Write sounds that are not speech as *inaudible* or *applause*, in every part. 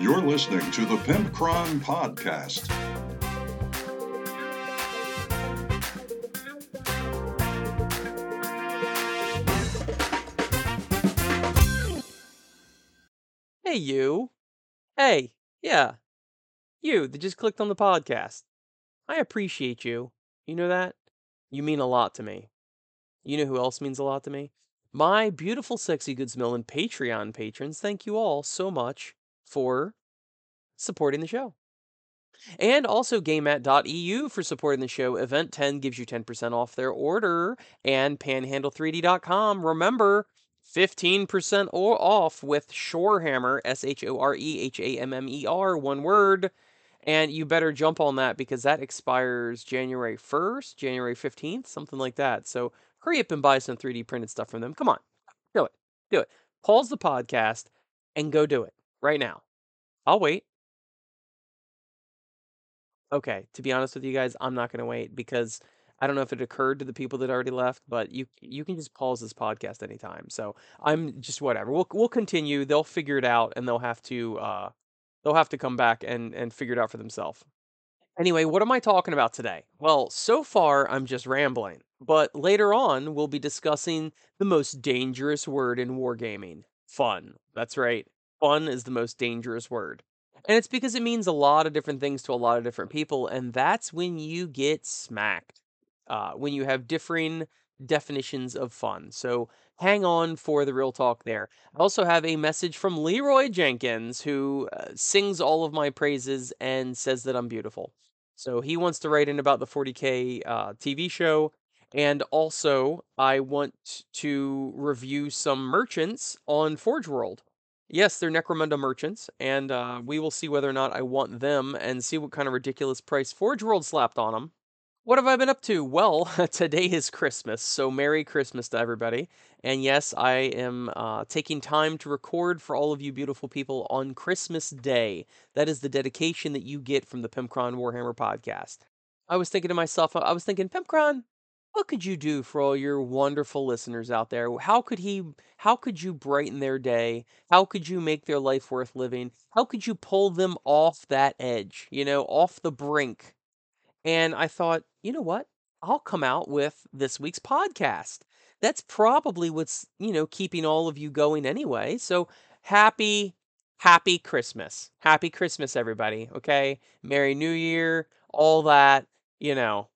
You're listening to the Pimpcron Podcast. Hey, you. Hey, yeah. You that just clicked on the podcast. I appreciate you. You know that? You mean a lot to me. You know who else means a lot to me? My beautiful, sexy, good smelling Patreon patrons. Thank you all so much for supporting the show. And also GameMat.eu for supporting the show. Event 10 gives you 10% off their order. And Panhandle3D.com. Remember, 15% off with Shorehammer, S H O R E H A M M E R, one word. And you better jump on that because that expires January 1st, January 15th, something like that. So hurry up and buy some 3D printed stuff from them. Come on, do it. Do it. Pause the podcast and go do it right now. I'll wait. Okay, to be honest with you guys, I'm not going to wait because I don't know if it occurred to the people that already left, but you you can just pause this podcast anytime. So I'm just whatever. We'll we'll continue. They'll figure it out, and they'll have to uh, they'll have to come back and and figure it out for themselves. Anyway, what am I talking about today? Well, so far I'm just rambling, but later on we'll be discussing the most dangerous word in wargaming: fun. That's right. Fun is the most dangerous word. And it's because it means a lot of different things to a lot of different people, and that's when you get smacked. Uh, when you have differing definitions of fun. So hang on for the real talk there. I also have a message from Leroy Jenkins, who uh, sings all of my praises and says that I'm beautiful. So he wants to write in about the 40K uh, TV show. And also, I want to review some merchants on Forge World. Yes, they're Necromunda merchants, and uh, we will see whether or not I want them and see what kind of ridiculous price Forge World slapped on them. What have I been up to? Well, *laughs* today is Christmas, so Merry Christmas to everybody. And yes, I am uh, taking time to record for all of you beautiful people on Christmas Day. That is the dedication that you get from the Pimpcron Warhammer podcast. I was thinking to myself, I was thinking, Pimpcron, what could you do for all your wonderful listeners out there? How could he how could you brighten their day? How could you make their life worth living? How could you pull them off that edge, you know, off the brink? And I thought, you know what? I'll come out with this week's podcast. That's probably what's, you know, keeping all of you going anyway. So happy happy Christmas. Happy Christmas everybody, okay? Merry New Year, all that, you know,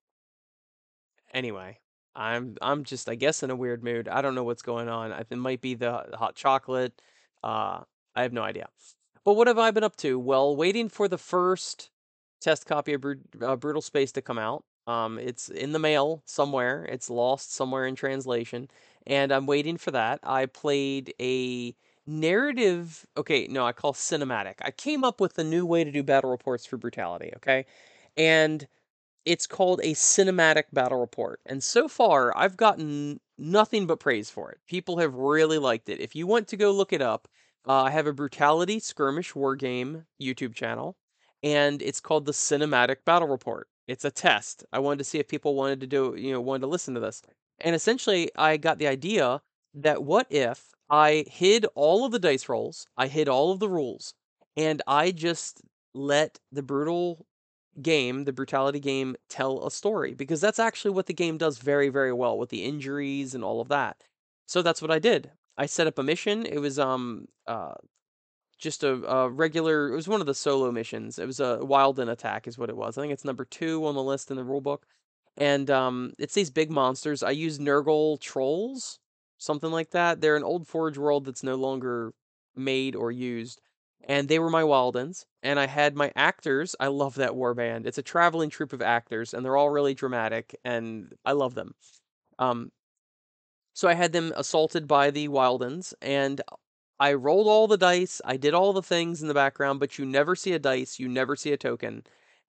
Anyway, I'm I'm just I guess in a weird mood. I don't know what's going on. It might be the hot chocolate. Uh, I have no idea. But what have I been up to? Well, waiting for the first test copy of uh, Brutal Space to come out. Um, it's in the mail somewhere. It's lost somewhere in translation, and I'm waiting for that. I played a narrative. Okay, no, I call cinematic. I came up with a new way to do battle reports for Brutality. Okay, and it's called a cinematic battle report. And so far, I've gotten nothing but praise for it. People have really liked it. If you want to go look it up, uh, I have a Brutality Skirmish War Game YouTube channel, and it's called the Cinematic Battle Report. It's a test. I wanted to see if people wanted to do, you know, wanted to listen to this. And essentially, I got the idea that what if I hid all of the dice rolls, I hid all of the rules, and I just let the brutal game, the brutality game, tell a story because that's actually what the game does very, very well with the injuries and all of that. So that's what I did. I set up a mission. It was um uh just a, a regular. It was one of the solo missions. It was a Wilden attack, is what it was. I think it's number two on the list in the rulebook. And um, it's these big monsters. I use Nurgle trolls, something like that. They're an old Forge world that's no longer made or used and they were my Wildens. And I had my actors. I love that war band. It's a traveling troupe of actors, and they're all really dramatic, and I love them. Um, so I had them assaulted by the Wildens, and I rolled all the dice. I did all the things in the background, but you never see a dice. You never see a token.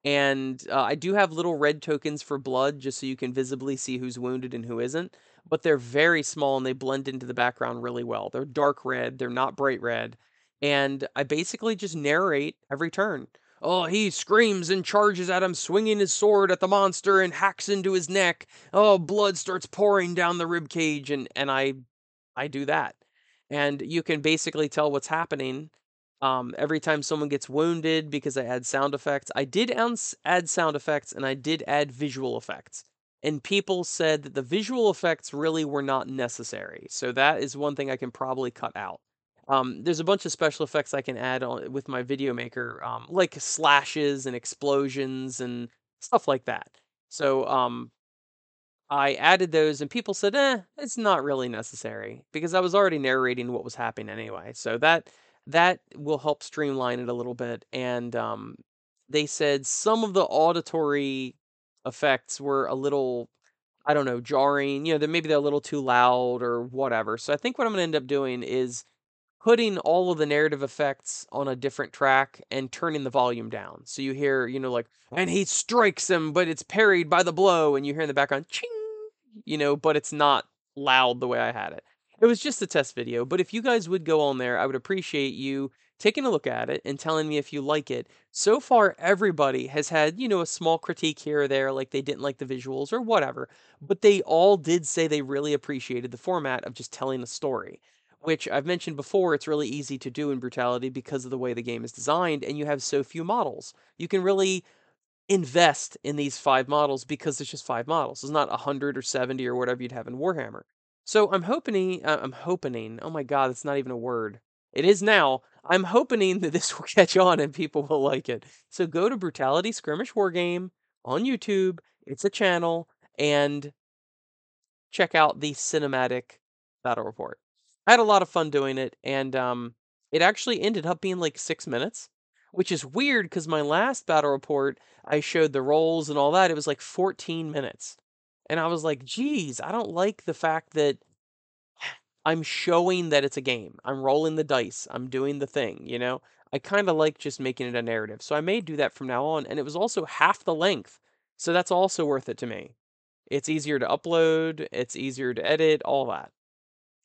And uh, I do have little red tokens for blood, just so you can visibly see who's wounded and who isn't. But they're very small and they blend into the background really well. They're dark red. They're not bright red and I basically just narrate every turn. Oh, he screams and charges at him, swinging his sword at the monster and hacks into his neck. Oh, blood starts pouring down the rib cage, and and I, I do that, and you can basically tell what's happening Um, every time someone gets wounded because I add sound effects, I did add sound effects and I did add visual effects. And people said that the visual effects really were not necessary. So that is one thing I can probably cut out. Um, there's a bunch of special effects I can add on with my video maker, um, like slashes and explosions and stuff like that. So um, I added those, and people said, "Eh, it's not really necessary," because I was already narrating what was happening anyway. So that that will help streamline it a little bit. And um, they said some of the auditory effects were a little, I don't know, jarring. You know, that maybe they're a little too loud or whatever. So I think what I'm going to end up doing is putting all of the narrative effects on a different track and turning the volume down. So you hear, you know, like, and he strikes him, but it's parried by the blow, and you hear in the background, ching, you know, but it's not loud the way I had it. It was just a test video, but if you guys would go on there, I would appreciate you taking a look at it and telling me if you like it. So far, everybody has had, you know, a small critique here or there, like they didn't like the visuals or whatever, but they all did say they really appreciated the format of just telling a story which I've mentioned before, it's really easy to do in Brutality because of the way the game is designed, and you have so few models. You can really invest in these five models because it's just five models. It's not 100 or 70 or whatever you'd have in Warhammer. So I'm hoping, uh, I'm hoping, oh my god, it's not even a word. It is now. I'm hoping *laughs* that this will catch on and people will like it. So go to Brutality Skirmish War Game on YouTube. It's a channel, and check out the cinematic battle report. I had a lot of fun doing it, and um, it actually ended up being like six minutes, which is weird because my last battle report, I showed the rolls and all that. It was like 14 minutes. And I was like, geez, I don't like the fact that I'm showing that it's a game. I'm rolling the dice. I'm doing the thing, you know? I kind of like just making it a narrative. So I may do that from now on. And it was also half the length. So that's also worth it to me. It's easier to upload, it's easier to edit, all that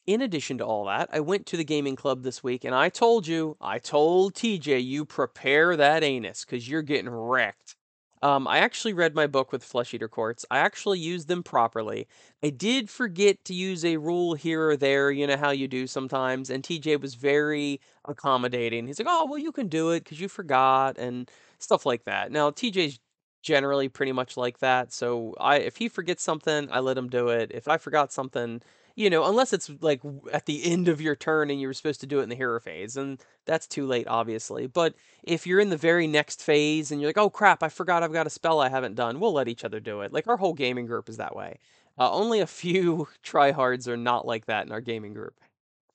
in addition to all that, I went to the gaming club this week and I told you, I told TJ, you prepare that anus because you're getting wrecked. Um, I actually read my book with flesh eater courts. I actually used them properly. I did forget to use a rule here or there, you know how you do sometimes. And TJ was very accommodating. He's like, oh, well, you can do it because you forgot and stuff like that. Now, TJ's generally pretty much like that. So I, if he forgets something, I let him do it. If I forgot something, you know, unless it's like at the end of your turn and you were supposed to do it in the hero phase, and that's too late, obviously. But if you're in the very next phase and you're like, oh crap, I forgot I've got a spell I haven't done, we'll let each other do it. Like our whole gaming group is that way. Uh, only a few *laughs* tryhards are not like that in our gaming group.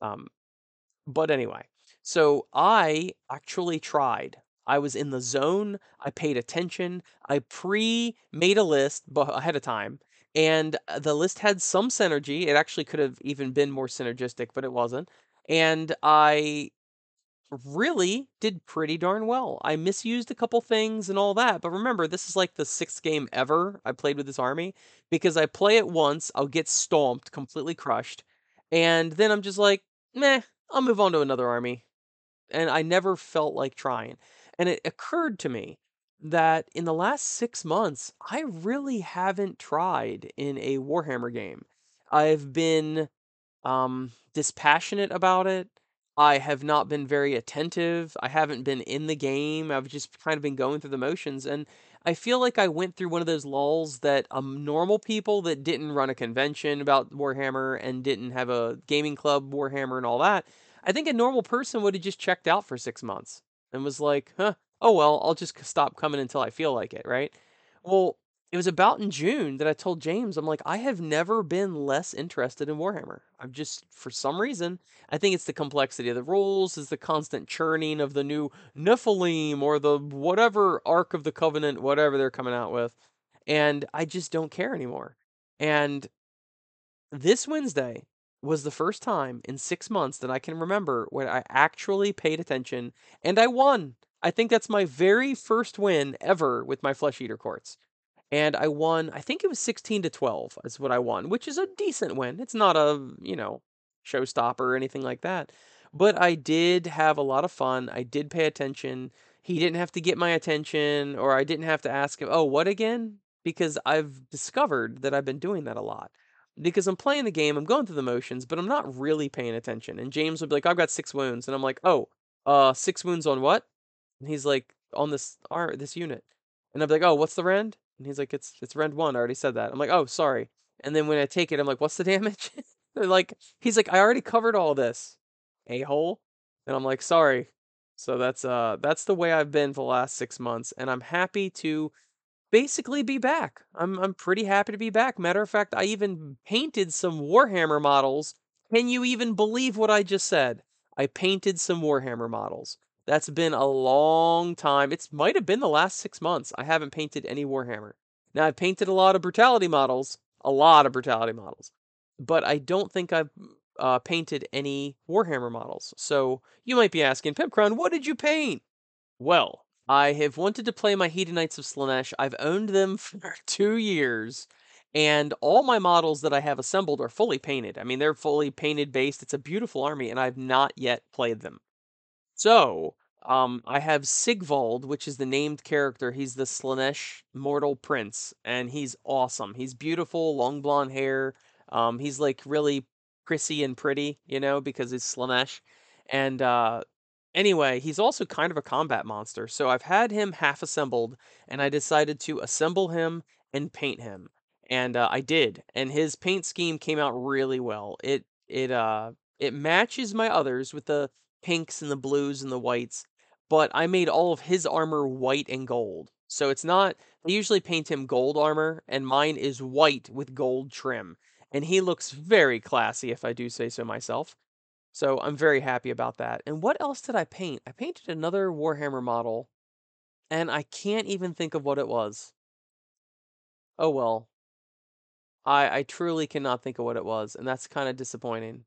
Um, but anyway, so I actually tried. I was in the zone. I paid attention. I pre made a list ahead of time and uh, the list had some synergy. It actually could have even been more synergistic, but it wasn't. And I really did pretty darn well. I misused a couple things and all that, but remember, this is like the sixth game ever I played with this army because I play it once, I'll get stomped, completely crushed, and then I'm just like, meh, I'll move on to another army. And I never felt like trying. And it occurred to me that in the last six months, I really haven't tried in a Warhammer game. I've been um, dispassionate about it. I have not been very attentive. I haven't been in the game. I've just kind of been going through the motions. And I feel like I went through one of those lulls that um, normal people that didn't run a convention about Warhammer and didn't have a gaming club Warhammer and all that, I think a normal person would have just checked out for six months and was like, huh, oh well, I'll just stop coming until I feel like it, right? Well, it was about in June that I told James, I'm like, I have never been less interested in Warhammer. I'm just, for some reason, I think it's the complexity of the rules, is the constant churning of the new Nephilim or the whatever Ark of the Covenant, whatever they're coming out with. And I just don't care anymore. And this Wednesday was the first time in six months that I can remember when I actually paid attention and I won. I think that's my very first win ever with my flesh eater courts. And I won, I think it was 16 to 12 is what I won, which is a decent win. It's not a, you know, showstopper or anything like that. But I did have a lot of fun. I did pay attention. He didn't have to get my attention, or I didn't have to ask him, oh, what again? Because I've discovered that I've been doing that a lot. Because I'm playing the game, I'm going through the motions, but I'm not really paying attention. And James would be like, I've got six wounds. And I'm like, oh, uh, six wounds on what? And he's like, on this ar- this unit. And I'm like, oh, what's the rend? And he's like, it's it's rend one. I already said that. I'm like, oh, sorry. And then when I take it, I'm like, what's the damage? *laughs* They're like, he's like, I already covered all this, a hole. And I'm like, sorry. So that's uh that's the way I've been for the last six months, and I'm happy to basically be back. I'm I'm pretty happy to be back. Matter of fact, I even painted some Warhammer models. Can you even believe what I just said? I painted some Warhammer models. That's been a long time. It might have been the last six months. I haven't painted any Warhammer. Now I've painted a lot of brutality models, a lot of brutality models, but I don't think I've uh, painted any Warhammer models. So you might be asking, Pimpcron, what did you paint? Well, I have wanted to play my Hedonites of Slaanesh. I've owned them *laughs* for two years, and all my models that I have assembled are fully painted. I mean, they're fully painted based. It's a beautiful army, and I've not yet played them. So, um, I have Sigvald, which is the named character. He's the Slaanesh mortal prince, and he's awesome. He's beautiful, long blonde hair. Um, he's like really prissy and pretty, you know, because he's Slaanesh. And uh, anyway, he's also kind of a combat monster. So I've had him half assembled, and I decided to assemble him and paint him. And uh, I did, and his paint scheme came out really well. It it uh it matches my others with the pinks and the blues and the whites, but I made all of his armor white and gold. So it's not. I usually paint him gold armor, and mine is white with gold trim and he looks very classy, if I do say so myself. So I'm very happy about that. And what else did I paint? I painted another Warhammer model, and I can't even think of what it was. Oh well. I I truly cannot think of what it was, and that's kind of disappointing.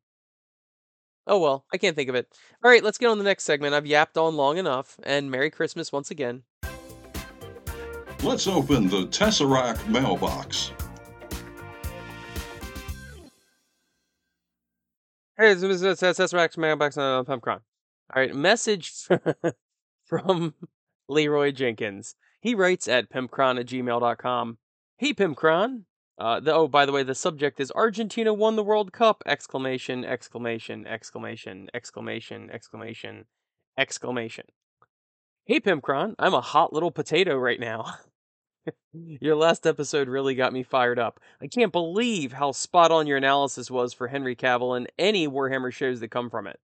Oh well, I can't think of it. All right, let's get on the next segment. I've yapped on long enough, and Merry Christmas once again. Let's open the Tesseract mailbox. Hey, this is Tesseract mailbox uh, on Pimpcron. All right, message *laughs* from Leroy Jenkins. He writes at pimpcron at gmail.com. Hey, Pimpcron. Uh, the, oh, by the way, the subject is Argentina won the World Cup! Exclamation, exclamation, exclamation, exclamation, exclamation, exclamation. Hey, Pimpcron. I'm a hot little potato right now. *laughs* your last episode really got me fired up. I can't believe how spot on your analysis was for Henry Cavill and any Warhammer shows that come from it.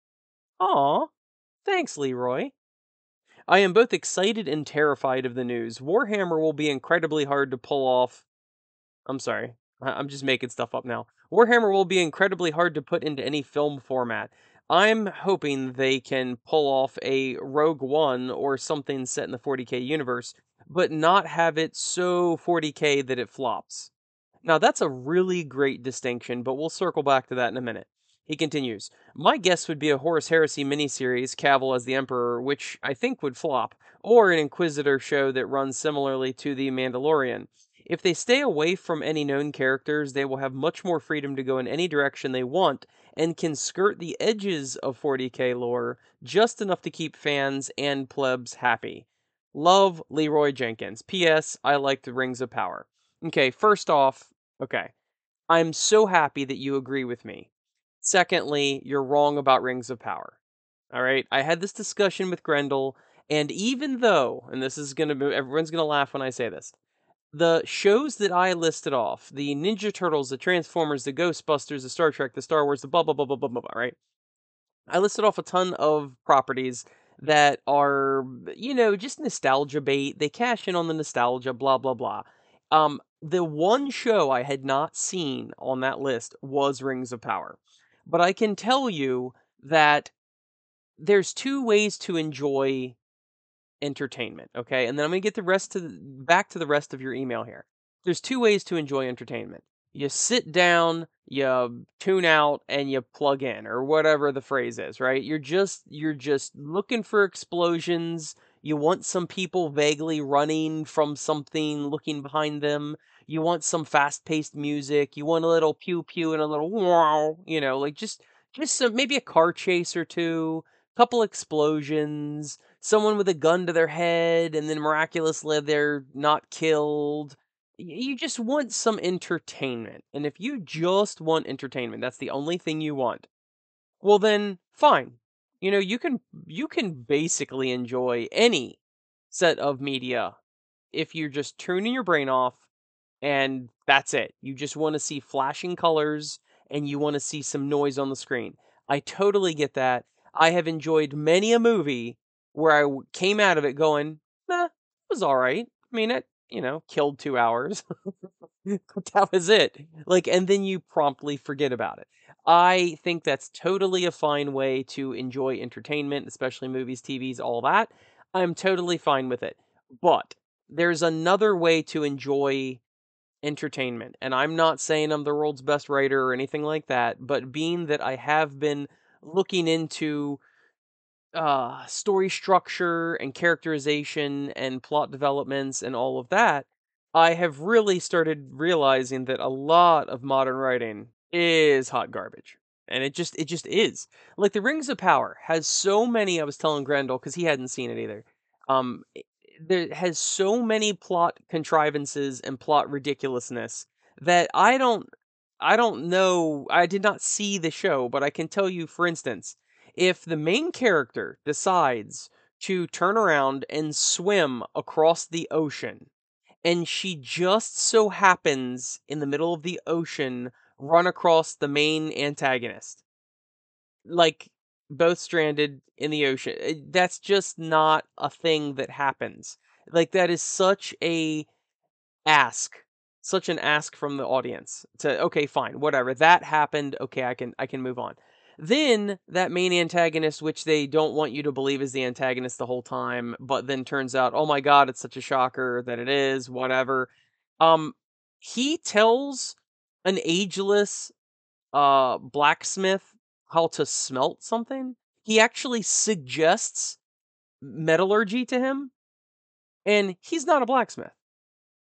Aw, thanks, Leroy. I am both excited and terrified of the news. Warhammer will be incredibly hard to pull off. I'm sorry, I'm just making stuff up now. Warhammer will be incredibly hard to put into any film format. I'm hoping they can pull off a Rogue One or something set in the 40k universe but not have it so 40k that it flops. Now, that's a really great distinction, but we'll circle back to that in a minute. He continues, My guess would be a Horus Heresy miniseries, Cavill as the Emperor, which I think would flop, or an Inquisitor show that runs similarly to The Mandalorian. If they stay away from any known characters, they will have much more freedom to go in any direction they want and can skirt the edges of 40k lore just enough to keep fans and plebs happy. Love Leroy Jenkins. P.S. I like the Rings of Power. Okay, first off, okay. I'm so happy that you agree with me. Secondly, you're wrong about Rings of Power. All right, I had this discussion with Grendel, and even though, and this is gonna be, everyone's gonna laugh when I say this, the shows that I listed off, the Ninja Turtles, the Transformers, the Ghostbusters, the Star Trek, the Star Wars, the blah blah blah blah blah blah, right? I listed off a ton of properties that are, you know, just nostalgia bait. They cash in on the nostalgia, blah, blah, blah. Um, the one show I had not seen on that list was Rings of Power. But I can tell you that there's two ways to enjoy entertainment, okay? And then I'm to get the rest to the, back to the rest of your email here. There's two ways to enjoy entertainment you sit down, you tune out and you plug in or whatever the phrase is, right? You're just you're just looking for explosions. You want some people vaguely running from something, looking behind them. You want some fast-paced music. You want a little pew pew and a little wow, you know, like just just some maybe a car chase or two, couple explosions, someone with a gun to their head and then miraculously they're not killed you just want some entertainment. And if you just want entertainment, that's the only thing you want. Well, then, fine. You know, you can you can basically enjoy any set of media if you're just turning your brain off and that's it. You just want to see flashing colors and you want to see some noise on the screen. I totally get that. I have enjoyed many a movie where I came out of it going, nah, it was all right. I mean, it, you know, killed two hours. *laughs* that was it. Like, and then you promptly forget about it. I think that's totally a fine way to enjoy entertainment, especially movies, TVs, all that. I'm totally fine with it. But there's another way to enjoy entertainment. And I'm not saying I'm the world's best writer or anything like that, but being that I have been looking into uh, story structure and characterization and plot developments and all of that, I have really started realizing that a lot of modern writing is hot garbage. And it just it just is. Like the Rings of Power has so many I was telling Grendel cuz he hadn't seen it either. Um there has so many plot contrivances and plot ridiculousness that I don't I don't know I did not see the show, but I can tell you for instance, if the main character decides to turn around and swim across the ocean and she just so happens in the middle of the ocean run across the main antagonist like both stranded in the ocean. Eh, that's just not a thing that happens. Like that is such a ask, such an ask from the audience to okay, fine, whatever. That happened. Okay, I can I can move on. Then that main antagonist, which they don't want you to believe is the antagonist the whole time, but then turns out, oh my god, it's such a shocker that it is, whatever. Um, he tells an ageless uh blacksmith how to smelt something. He actually suggests metallurgy to him, and he's not a blacksmith.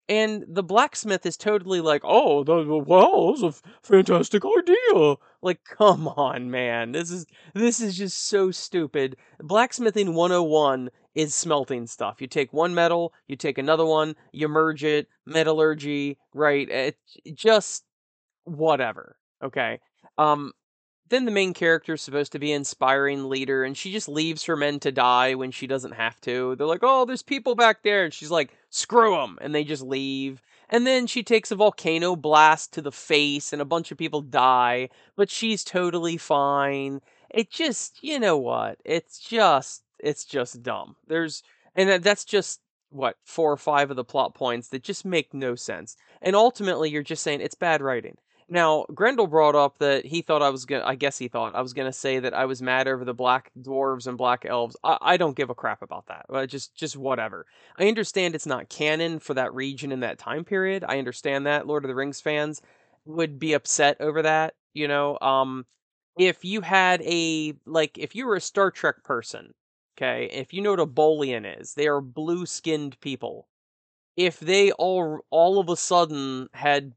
And the blacksmith is totally like, "Oh, the, well, it's a fantastic idea." Like, come on, man. This is this is just so stupid. Blacksmithing 101 is smelting stuff. You take one metal, you take another one, you merge it, metallurgy, right? It, just whatever. Okay. Um then the main character is supposed to be an inspiring leader, and she just leaves her men to die when she doesn't have to. They're like, "Oh, there's people back there," and she's like, "Screw them," and they just leave. And then she takes a volcano blast to the face, and a bunch of people die, but she's totally fine. It just, you know what? It's just, it's just dumb. There's, and that's just what four or five of the plot points that just make no sense. And ultimately, you're just saying it's bad writing. Now, Grendel brought up that he thought I was gonna. I guess he thought I was gonna say that I was mad over the black dwarves and black elves. I, I don't give a crap about that. Uh, just, just whatever. I understand it's not canon for that region in that time period. I understand that Lord of the Rings fans would be upset over that. You know, um, if you had a like, if you were a Star Trek person, okay, if you know what a Bolian is, they are blue-skinned people. If they all all of a sudden had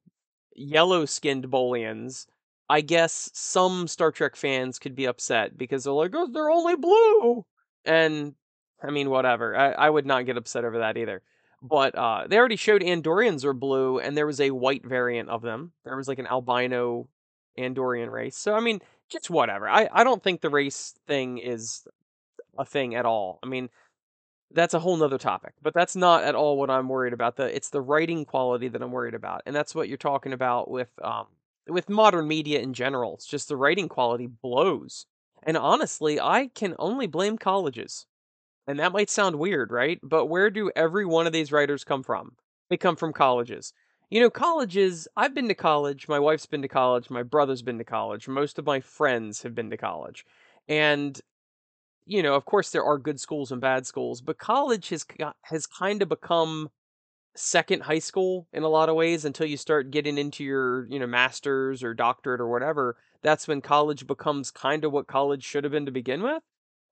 yellow skinned Bolians, I guess some Star Trek fans could be upset because they're like, oh, they're only blue. And I mean, whatever. I, I would not get upset over that either. But uh, they already showed Andorians are blue, and there was a white variant of them. There was like an albino Andorian race. So, I mean, just whatever. I, I don't think the race thing is a thing at all. I mean, that's a whole nother topic but that's not at all what i'm worried about the it's the writing quality that i'm worried about and that's what you're talking about with um with modern media in general it's just the writing quality blows and honestly i can only blame colleges and that might sound weird right? But where do every one of these writers come from? They come from colleges. You know colleges i've been to college my wife's been to college my brother's been to college most of my friends have been to college and you know, of course there are good schools and bad schools, but college has has kind of become second high school in a lot of ways until you start getting into your, you know, masters or doctorate or whatever. That's when college becomes kind of what college should have been to begin with.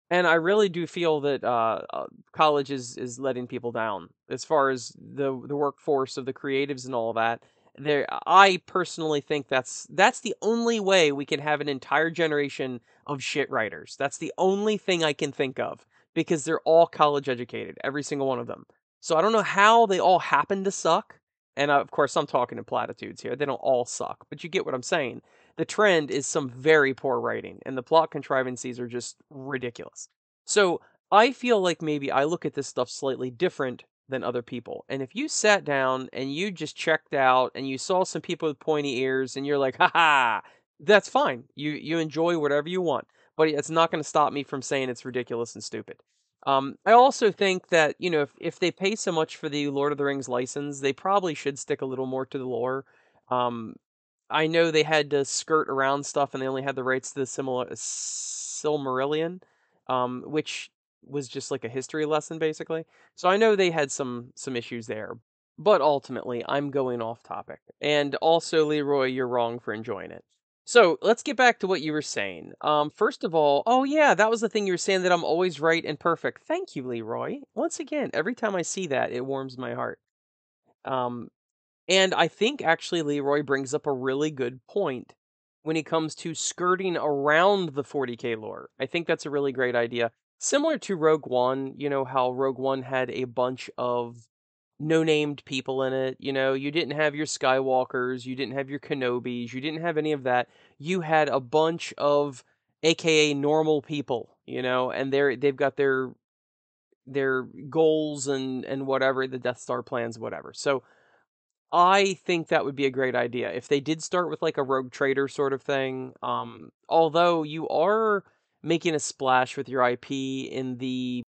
And I really do feel that uh, uh, college is is letting people down as far as the the workforce of the creatives and all that there I personally think that's that's the only way we can have an entire generation of shit writers. That's the only thing I can think of because they're all college educated, every single one of them. So I don't know how they all happen to suck. And uh, of course, I'm talking in platitudes here. They don't all suck, but you get what I'm saying. the trend is some very poor writing, and the plot contrivances are just ridiculous. So I feel like maybe I look at this stuff slightly different than other people. And if you sat down and you just checked out and you saw some people with pointy ears and you're like, ha, that's fine. You you enjoy whatever you want. But it's not going to stop me from saying it's ridiculous and stupid. Um, I also think that, you know, if, if they pay so much for the Lord of the Rings license, they probably should stick a little more to the lore. Um, I know they had to skirt around stuff and they only had the rights to the similar Silmarillion, um, which was just like a history lesson basically. So I know they had some some issues there. But ultimately, I'm going off topic. And also, Leroy, you're wrong for enjoying it. So let's get back to what you were saying. Um, first of all, oh yeah, that was the thing you were saying that I'm always right and perfect. Thank you, Leroy. Once again, every time I see that, it warms my heart. Um, and I think actually Leroy brings up a really good point when it comes to skirting around the 40k lore. I think that's a really great idea. Similar to Rogue One, you know, how Rogue One had a bunch of no named people in it. You know, you didn't have your Skywalkers, you didn't have your Kenobis, you didn't have any of that. You had a bunch of aka normal people, you know, and they're they've got their their goals and and whatever, the Death Star plans, whatever. So I think that would be a great idea if they did start with like a rogue trader sort of thing. Um, although you are making a splash with your IP in the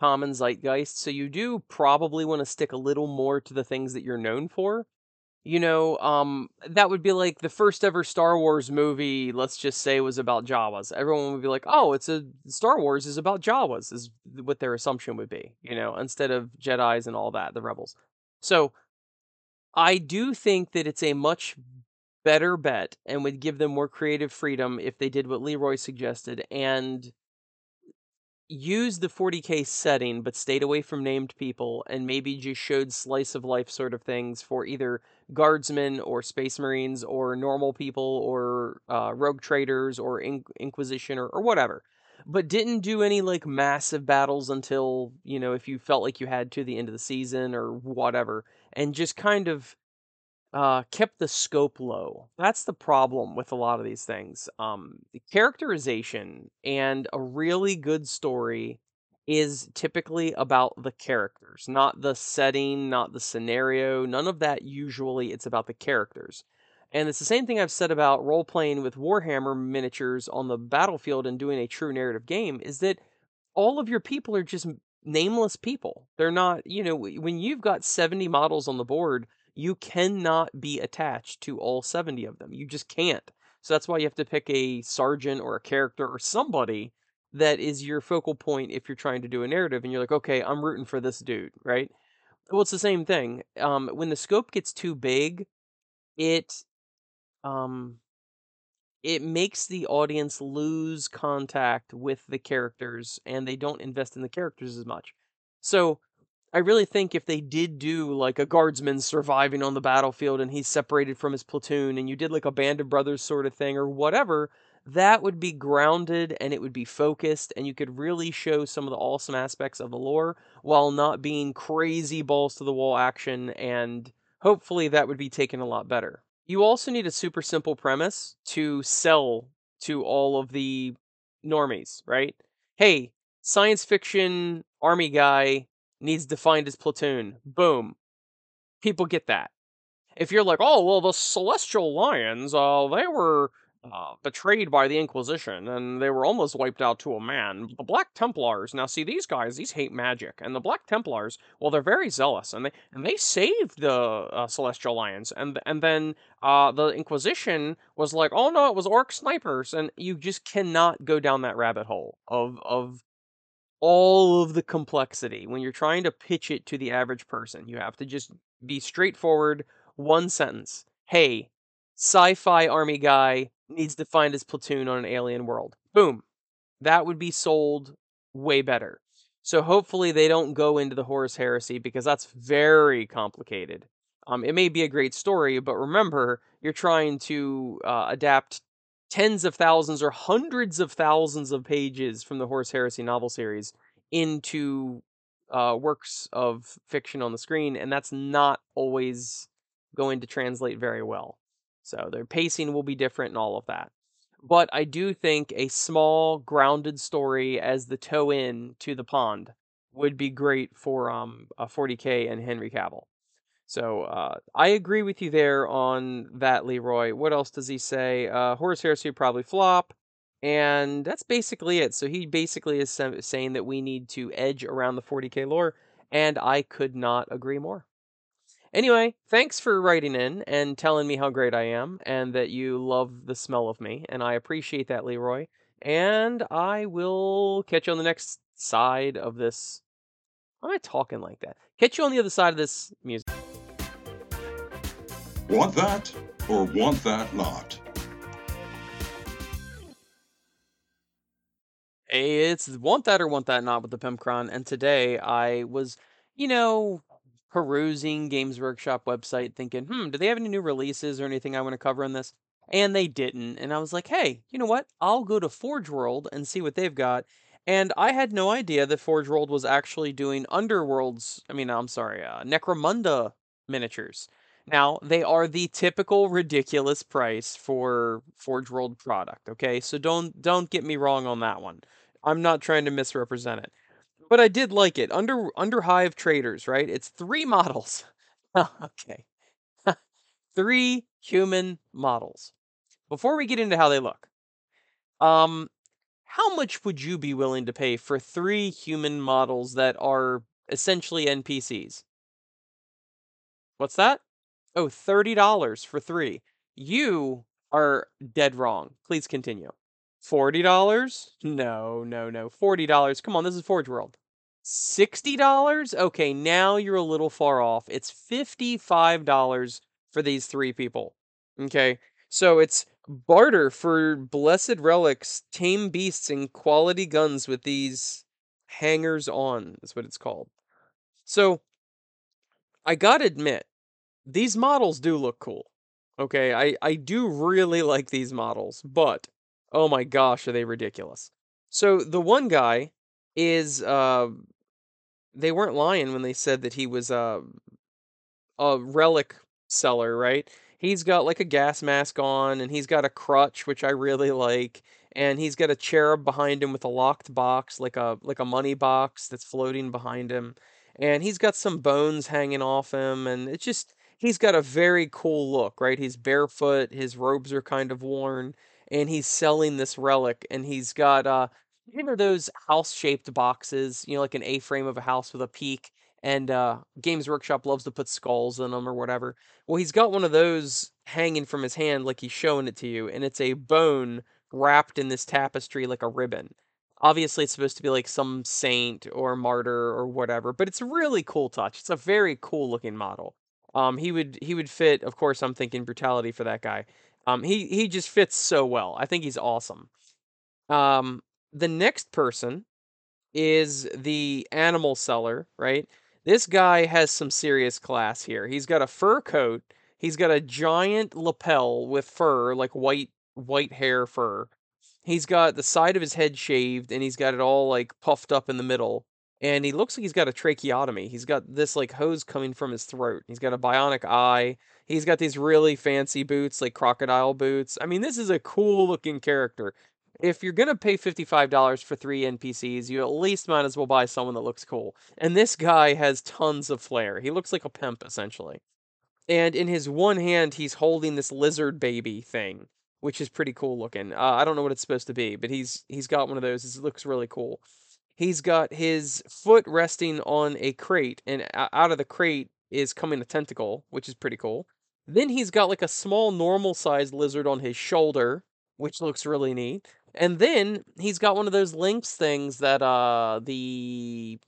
common zeitgeist, so you do probably want to stick a little more to the things that you're known for. You know, um, that would be like the first ever Star Wars movie, let's just say, was about Jawas. Everyone would be like, oh, it's a Star Wars is about Jawas, is what their assumption would be, you know, instead of Jedi's and all that, the rebels. So I do think that it's a much better bet and would give them more creative freedom if they did what Leroy suggested and used the 40k setting but stayed away from named people and maybe just showed slice of life sort of things for either guardsmen or space marines or normal people or uh, rogue traders or in- inquisition or, or whatever. But didn't do any like massive battles until you know if you felt like you had to the end of the season or whatever and just kind of uh, kept the scope low. That's the problem with a lot of these things. Um, the characterization and a really good story is typically about the characters, not the setting, not the scenario, none of that usually. It's about the characters. And it's the same thing I've said about role playing with Warhammer miniatures on the battlefield and doing a true narrative game is that all of your people are just nameless people. They're not, you know, when you've got 70 models on the board, you cannot be attached to all 70 of them. You just can't. So that's why you have to pick a sergeant or a character or somebody that is your focal point if you're trying to do a narrative and you're like, okay, I'm rooting for this dude, right? Well, it's the same thing. Um, when the scope gets too big, it um it makes the audience lose contact with the characters and they don't invest in the characters as much. So I really think if they did do like a guardsman surviving on the battlefield and he's separated from his platoon and you did like a band of brothers sort of thing or whatever, that would be grounded and it would be focused and you could really show some of the awesome aspects of the lore while not being crazy balls to the wall action and hopefully that would be taken a lot better. You also need a super simple premise to sell to all of the normies, right? Hey, science fiction army guy needs to find his platoon. Boom. People get that. If you're like, oh, well, the Celestial Lions, uh, they were uh, betrayed by the Inquisition, and they were almost wiped out to a man. The Black Templars, now see these guys, these hate magic, and the Black Templars, well, they're very zealous, and they and they saved the uh, Celestial Lions, and and then uh, the Inquisition was like, oh no, it was orc snipers, and you just cannot go down that rabbit hole of of all of the complexity when you're trying to pitch it to the average person. You have to just be straightforward, one sentence. Hey, sci-fi army guy needs to find his platoon on an alien world. Boom. That would be sold way better. So hopefully they don't go into the Horus Heresy because that's very complicated. Um, it may be a great story, but remember, you're trying to uh, adapt tens of thousands or hundreds of thousands of pages from the Horus Heresy novel series into uh, works of fiction on the screen, and that's not always going to translate very well. So their pacing will be different and all of that. But I do think a small, grounded story as the toe in to the pond would be great for um 40k and Henry Cavill. So uh, I agree with you there on that, Leroy. What else does he say? Uh, Horus Heresy probably flop. And that's basically it. So he basically is saying that we need to edge around the 40k lore, and I could not agree more. Anyway, thanks for writing in and telling me how great I am and that you love the smell of me, and I appreciate that, Leroy. And I will catch you on the next side of this. Why am I talking like that? Catch you on the other side of this music. Want that or want that not? Hey, it's want that or want that not with the Pimpcron, and today I was, you know, perusing Games Workshop website thinking, hmm, do they have any new releases or anything I want to cover in this? And they didn't. And I was like, hey, you know what? I'll go to Forge World and see what they've got. And I had no idea that Forge World was actually doing Underworld's, I mean, I'm sorry, uh, Necromunda miniatures. Now, they are the typical ridiculous price for Forge World product, okay? So don't don't get me wrong on that one. I'm not trying to misrepresent it. But I did like it. Under under Hive Traders, right? It's three *laughs* models. okay. *laughs* three human models. Before we get into how they look, um how much would you be willing to pay for three human models that are essentially NPCs? What's that? Oh, $30 for three. You are dead wrong. Please continue. $40? No, no, no. $40. Come on, this is Forge World. $60? Okay, now you're a little far off. It's $55 for these three people. Okay, so it's barter for blessed relics, tame beasts, and quality guns with these hangers on, is what it's called. So, I gotta admit, these models do look cool. Okay, I, I do really like these models, but oh my gosh, are they ridiculous. So the one guy is uh they weren't lying when they said that he was uh, a relic seller, right? He's got like a gas mask on and he's got a crutch which I really like and he's got a cherub behind him with a locked box like a like a money box that's floating behind him and he's got some bones hanging off him and it's just he's got a very cool look, right? He's barefoot, his robes are kind of worn, and he's selling this relic, and he's got uh you know those house-shaped boxes, you know, like an A-frame of a house with a peak, and uh, Games Workshop loves to put skulls in them or whatever. Well, he's got one of those hanging from his hand, like he's showing it to you, and it's a bone wrapped in this tapestry like a ribbon. Obviously, it's supposed to be like some saint or martyr or whatever, but it's a really cool touch. It's a very cool looking model. Um, he would he would fit. Of course, I'm thinking brutality for that guy. Um, he he just fits so well. I think he's awesome. Um, the next person is the animal seller, right? This guy has some serious class here. He's got a fur coat. He's got a giant lapel with fur, like white white hair fur. He's got the side of his head shaved and he's got it all like puffed up in the middle and he looks like he's got a tracheotomy. He's got this like hose coming from his throat. He's got a bionic eye. He's got these really fancy boots, like crocodile boots. I mean, this is a cool looking character. If you're gonna pay $55 for three NPCs, you at least might as well buy someone that looks cool. And this guy has tons of flair. He looks like a pimp, essentially. And in his one hand, he's holding this lizard baby thing, which is pretty cool looking. Uh, I don't know what it's supposed to be, but he's he's got one of those. It looks really cool he's got his foot resting on a crate, and out of the crate is coming a tentacle, which is pretty cool. Then he's got like a small normal sized lizard on his shoulder, which looks really neat. And then he's got one of those lynx things that uh the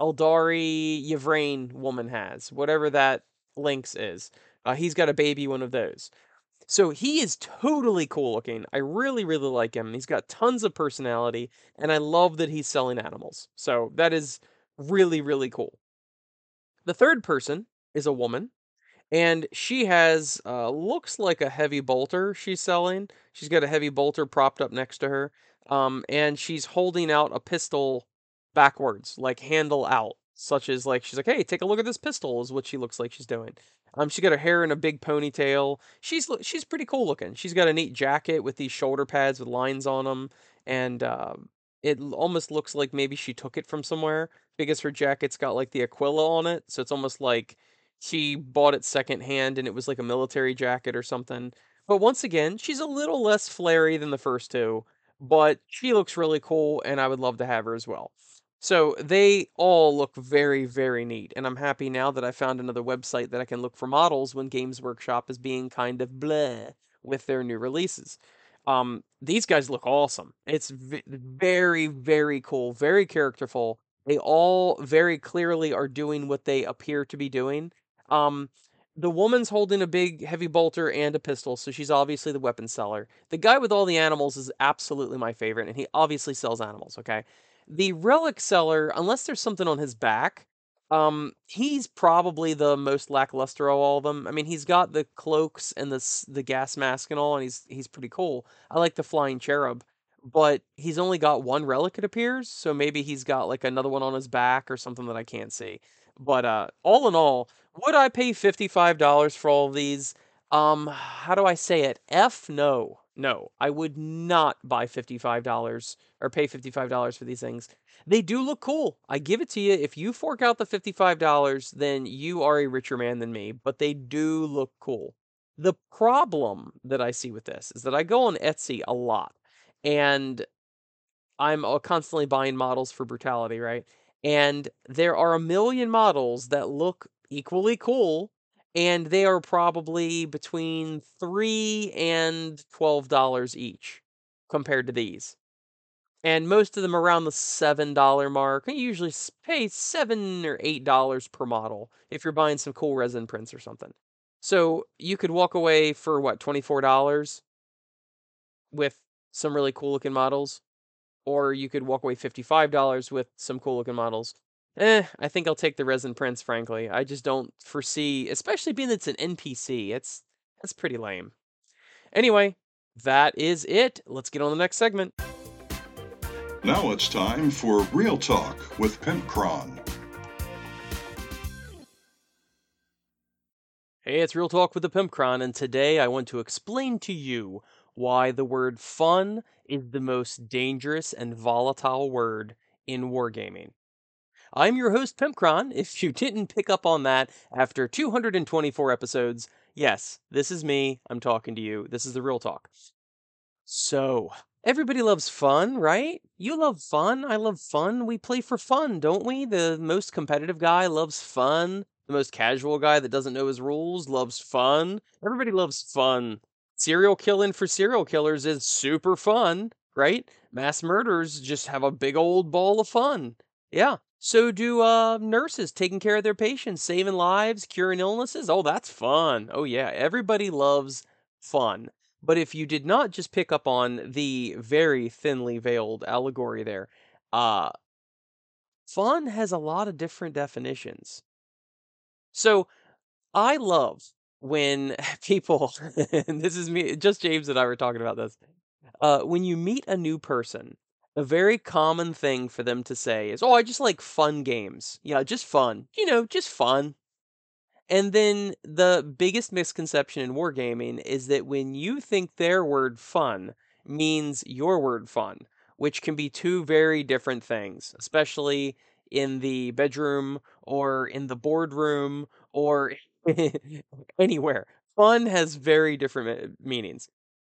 Eldari Yvraine woman has, whatever that lynx is. Uh, he's got a baby one of those. So he is totally cool looking. I really, really like him. He's got tons of personality, and I love that he's selling animals. So that is really, really cool. The third person is a woman, and she has uh, looks like a heavy bolter she's selling. She's got a heavy bolter propped up next to her, um, and she's holding out a pistol backwards, like handle out. Such as like she's like, "Hey, take a look at this pistol," is what she looks like she's doing. Um, she got her hair in a big ponytail. She's she's pretty cool looking. She's got a neat jacket with these shoulder pads with lines on them, and uh, it almost looks like maybe she took it from somewhere because her jacket's got like the Aquila on it, so it's almost like she bought it secondhand and it was like a military jacket or something. But once again, she's a little less flary than the first two, but she looks really cool, and I would love to have her as well. So they all look very, very neat, and I'm happy now that I found another website that I can look for models when Games Workshop is being kind of bleh with their new releases. Um, these guys look awesome. It's v- very, very cool, very characterful. They all very clearly are doing what they appear to be doing. Um, the woman's holding a big heavy bolter and a pistol, so she's obviously the weapon seller. The guy with all the animals is absolutely my favorite, and he obviously sells animals, okay? The relic seller, unless there's something on his back, um, he's probably the most lackluster of all of them. I mean, he's got the cloaks and the the gas mask and all, and he's he's pretty cool. I like the flying cherub, but he's only got one relic, it appears. So maybe he's got like another one on his back or something that I can't see. But uh, all in all, would I pay fifty five dollars for all of these? Um, how do I say it? F no. No, I would not buy $55 or pay $55 for these things. They do look cool. I give it to you. If you fork out the $55, then you are a richer man than me, but they do look cool. The problem that I see with this is that I go on Etsy a lot and I'm constantly buying models for brutality, right? And there are a million models that look equally cool and they are probably between three and twelve dollars each compared to these. And most of them around the seven dollar mark. You usually pay seven or eight dollars per model if you're buying some cool resin prints or something. So you could walk away for what twenty four dollars with some really cool looking models, or you could walk away fifty five dollars with some cool looking models. Eh, I think I'll take the resin prints, frankly. I just don't foresee, especially being that it's an NPC. It's that's pretty lame. Anyway, that is it. Let's get on the next segment. Now it's time for Real Talk with Pimpcron. Hey, it's Real Talk with the Pimpcron, and today I want to explain to you why the word fun is the most dangerous and volatile word in wargaming. I'm your host, Pimpcron. If you didn't pick up on that after 224 episodes, yes, this is me. I'm talking to you. This is the real talk. So, everybody loves fun, right? You love fun. I love fun. We play for fun, don't we? The most competitive guy loves fun. The most casual guy that doesn't know his rules loves fun. Everybody loves fun. Serial killing for serial killers is super fun, right? Mass murders just have a big old ball of fun. Yeah. So do uh, nurses taking care of their patients, saving lives, curing illnesses. Oh, that's fun. Oh, yeah. Everybody loves fun. But if you did not just pick up on the very thinly veiled allegory there, uh, fun has a lot of different definitions. So I love when *laughs* people, this is me, just James and I were talking about this. Uh, when you meet a new person a very common thing for them to say is, "Oh, I just like fun games. Yeah, just fun. You know, just fun." And then the biggest misconception in wargaming is that when you think their word fun means your word fun, which can be two very different things, especially in the bedroom or in the boardroom or *laughs* anywhere. Fun has very different uh, meanings.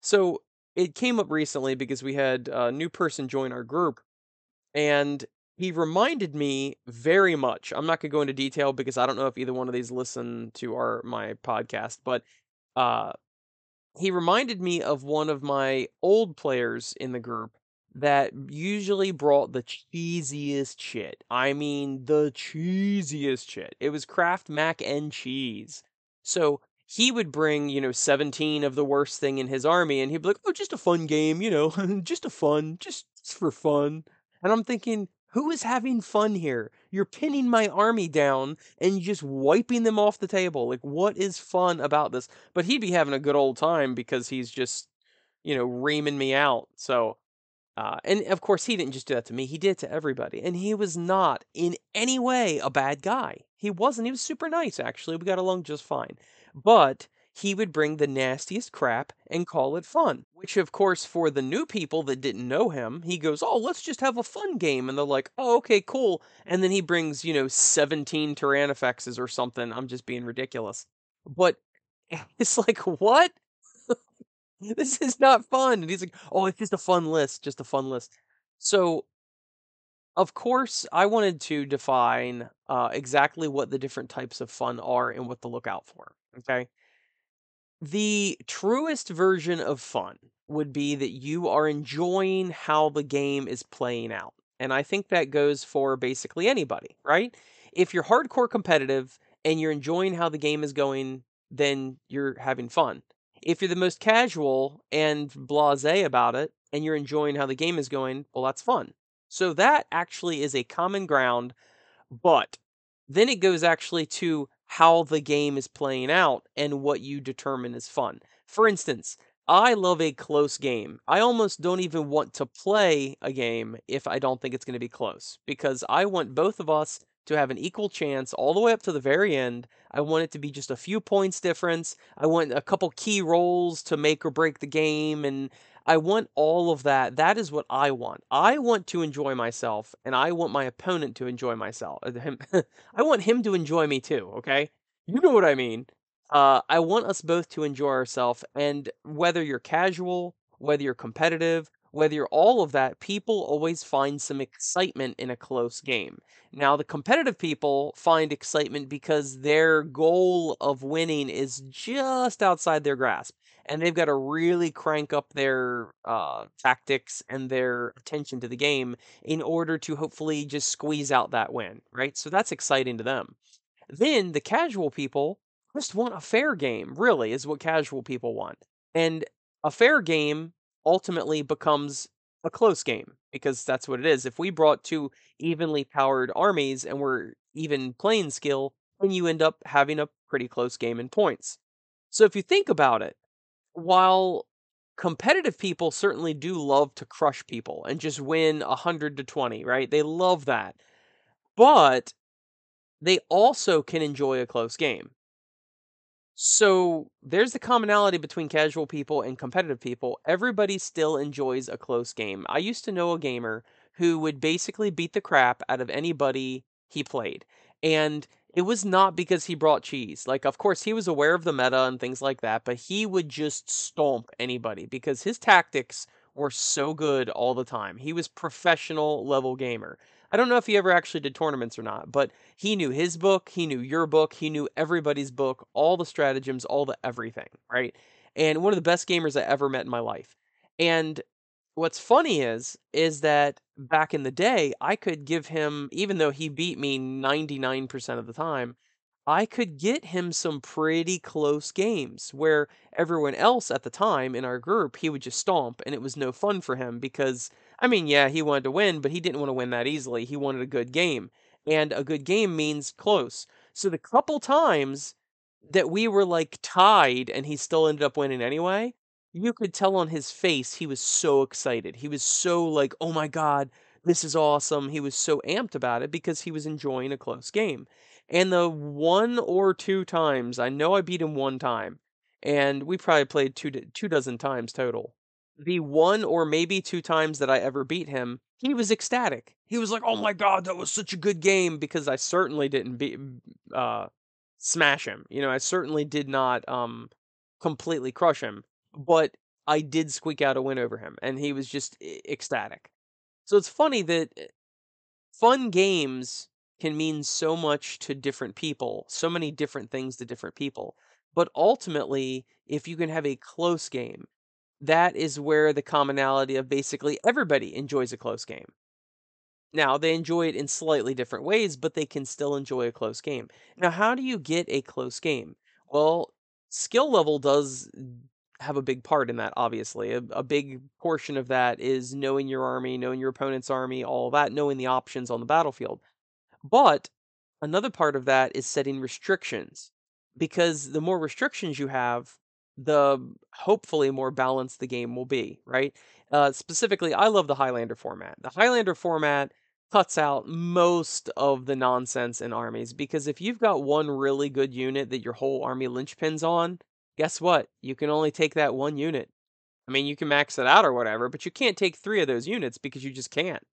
So it came up recently because we had a new person join our group, and he reminded me very much. I'm not gonna go into detail because I don't know if either one of these listen to our my podcast, but uh, he reminded me of one of my old players in the group that usually brought the cheesiest shit. I mean, the cheesiest shit. It was Kraft mac and cheese. So he would bring, you know, 17 of the worst thing in his army and he'd be like, oh, just a fun game, you know, *laughs* just a fun, just for fun. And I'm thinking, who is having fun here? You're pinning my army down and just wiping them off the table. Like, what is fun about this? But he'd be having a good old time because he's just, you know, reaming me out. So Uh, and of course, he didn't just do that to me, he did to everybody. And he was not in any way a bad guy. He wasn't. He was super nice, actually. We got along just fine. But he would bring the nastiest crap and call it fun. Which, of course, for the new people that didn't know him, he goes, Oh, let's just have a fun game. And they're like, Oh, okay, cool. And then he brings, you know, 17 Tyrannofexes or something. I'm just being ridiculous. But *laughs* it's like, what? *laughs* this is not fun. And he's like, oh, it's just a fun list, just a fun list. So, of course, I wanted to define uh, exactly what the different types of fun are and what to look out for. Okay. The truest version of fun would be that you are enjoying how the game is playing out. And I think that goes for basically anybody, right? If you're hardcore competitive and you're enjoying how the game is going, then you're having fun. If you're the most casual and blasé about it and you're enjoying how the game is going, well, that's fun. So that actually is a common ground, but then it goes actually to how the game is playing out and what you determine is fun. For instance, I love a close game. I almost don't even want to play a game if I don't think it's going to be close because I want both of us to have an equal chance all the way up to the very end. I want it to be just a few points difference. I want a couple key rolls to make or break the game and I want all of that. That is what I want. I want to enjoy myself and I want my opponent to enjoy myself. Uh, him *laughs* I want him to enjoy me too, okay? You know what I mean. Uh, I want us both to enjoy ourselves and whether you're casual, whether you're competitive, whether you're all of that, people always find some excitement in a close game. Now, the competitive people find excitement because their goal of winning is just outside their grasp. And they've got to really crank up their uh, tactics and their attention to the game in order to hopefully just squeeze out that win, right? So that's exciting to them. Then the casual people just want a fair game, really, is what casual people want. And a fair game ultimately becomes a close game because that's what it is. If we brought two evenly powered armies and we're even playing skill, then you end up having a pretty close game in points. So if you think about it, while competitive people certainly do love to crush people and just win 100 to 20, right? They love that. But they also can enjoy a close game. So there's the commonality between casual people and competitive people. Everybody still enjoys a close game. I used to know a gamer who would basically beat the crap out of anybody he played. And it was not because he brought cheese. Like, of course, he was aware of the meta and things like that, but he would just stomp anybody because his tactics were so good all the time. He was professional level gamer. I don't know if he ever actually did tournaments or not, but he knew his book, he knew your book, he knew everybody's book, all the stratagems, all the everything, right? And one of the best gamers I ever met in my life. And what's funny is is that back in the day, I could give him even though he beat me 99% of the time, I could get him some pretty close games where everyone else at the time in our group, he would just stomp and it was no fun for him because I mean, yeah, he wanted to win, but he didn't want to win that easily. He wanted a good game. And a good game means close. So the couple times that we were like tied and he still ended up winning anyway, you could tell on his face he was so excited. He was so like, "Oh my god, this is awesome." He was so amped about it because he was enjoying a close game. And the one or two times, I know I beat him one time, and we probably played two two dozen times total the one or maybe two times that I ever beat him, he was ecstatic. He was like, "Oh my god, that was such a good game!" Because I certainly didn't beat, uh, smash him. You know, I certainly did not um completely crush him, but I did squeak out a win over him, and he was just ecstatic. So it's funny that eh, fun games can mean so much to different people, so many different things to different people. But ultimately, if you can have a close game, that is where the commonality of basically everybody enjoys a close game. Now, they enjoy it in slightly different ways, but they can still enjoy a close game. Now, how do you get a close game? Well, skill level does have a big part in that, obviously. A, a, big portion of that is knowing your army, knowing your opponent's army, all that, knowing the options on the battlefield. But another part of that is setting restrictions. Because the more restrictions you have, the hopefully more balanced the game will be, right? Uh, specifically, I love the Highlander format. The Highlander format cuts out most of the nonsense in armies because if you've got one really good unit that your whole army linchpins on, guess what? You can only take that one unit. I mean, you can max it out or whatever, but you can't take three of those units because you just can't.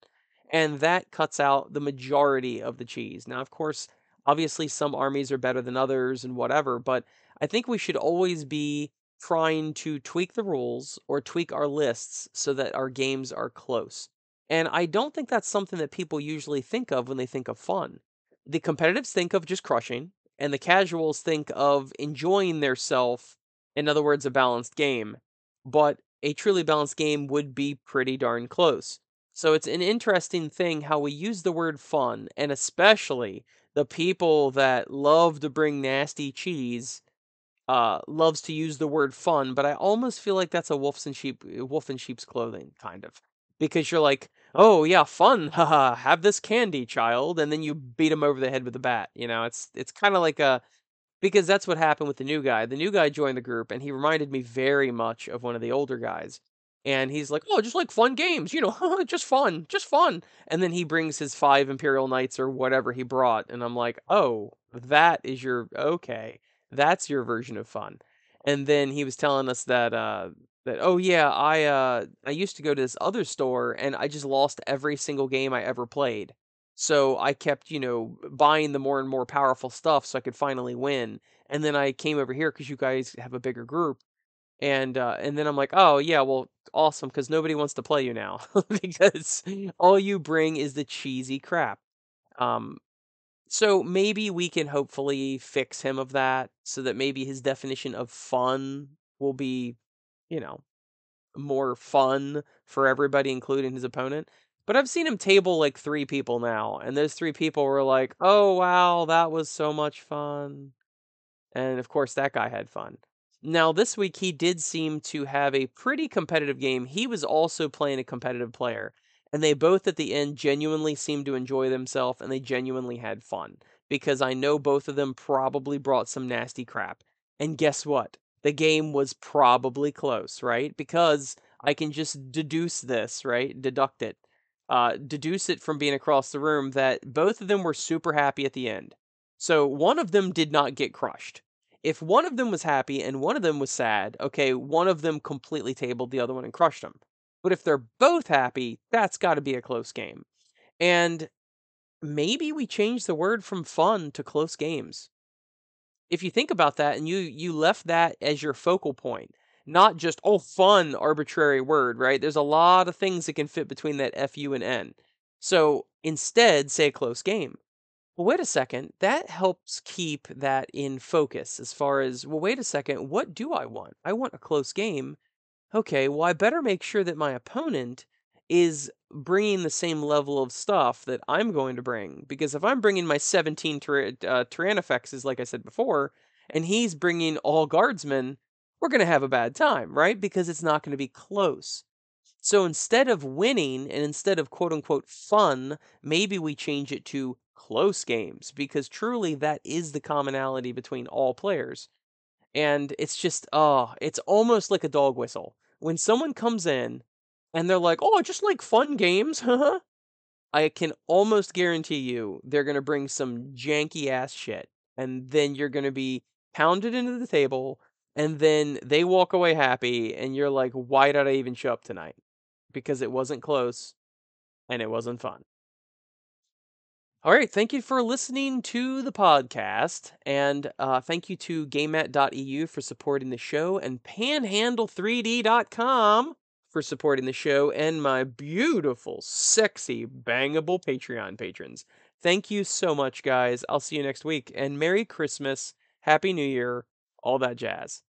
And that cuts out the majority of the cheese. Now, of course, obviously some armies are better than others and whatever, but I think we should always be trying to tweak the rules or tweak our lists so that our games are close. And I don't think that's something that people usually think of when they think of fun. The competitives think of just crushing, and the casuals think of enjoying their self, in other words, a balanced game. But a truly balanced game would be pretty darn close. So it's an interesting thing how we use the word fun, and especially the people that love to bring nasty cheese uh, loves to use the word fun, but I almost feel like that's a wolf's and sheep wolf in sheep's clothing, kind of. Because you're like, oh yeah, fun, haha, have this candy, child, and then you beat him over the head with a bat. You know, it's it's kind of like a because that's what happened with the new guy. The new guy joined the group, and he reminded me very much of one of the older guys. And he's like, oh, just like fun games, you know, *laughs* just fun, just fun. And then he brings his five Imperial Knights or whatever he brought, and I'm like, oh, that is your okay. That's your version of fun. And then he was telling us that uh that oh yeah, I uh I used to go to this other store and I just lost every single game I ever played. So I kept, you know, buying the more and more powerful stuff so I could finally win. And then I came over here cuz you guys have a bigger group. And uh and then I'm like, "Oh, yeah, well, awesome cuz nobody wants to play you now *laughs* because all you bring is the cheesy crap." Um so maybe we can hopefully fix him of that so that maybe his definition of fun will be, you know, more fun for everybody, including his opponent. But I've seen him table like three people now, and those three people were like, oh, wow, that was so much fun. And of course, that guy had fun. Now, this week, he did seem to have a pretty competitive game. He was also playing a competitive player and they both at the end genuinely seemed to enjoy themselves and they genuinely had fun because I know both of them probably brought some nasty crap. And guess what? The game was probably close, right? Because I can just deduce this, right? Deduct it. Uh, deduce it from being across the room that both of them were super happy at the end. So one of them did not get crushed. If one of them was happy and one of them was sad, okay, one of them completely tabled the other one and crushed them. But if they're both happy, that's got to be a close game. And maybe we change the word from fun to close games. If you think about that and you you left that as your focal point, not just oh fun arbitrary word, right? There's a lot of things that can fit between that fu and n. So instead say a close game. Well, wait a second. That helps keep that in focus as far as, well, wait a second. What do I want? I want a close game okay, well, I better make sure that my opponent is bringing the same level of stuff that I'm going to bring. Because if I'm bringing my 17 tyr- uh, Tyrannofexes, like I said before, and he's bringing all guardsmen, we're going to have a bad time, right? Because it's not going to be close. So instead of winning and instead of quote unquote fun, maybe we change it to close games because truly that is the commonality between all players. And it's just, oh, it's almost like a dog whistle when someone comes in and they're like, "Oh, I just like fun games," huh?" *laughs* I can almost guarantee you they're gonna bring some janky ass shit, and then you're gonna be pounded into the table, and then they walk away happy, and you're like, "Why did I even show up tonight?" Because it wasn't close, and it wasn't fun. All right, thank you for listening to the podcast, and uh, thank you to GameMat.eu for supporting the show, and Panhandle3D.com for supporting the show, and my beautiful, sexy, bangable Patreon patrons. Thank you so much, guys. I'll see you next week, and Merry Christmas, Happy New Year, all that jazz.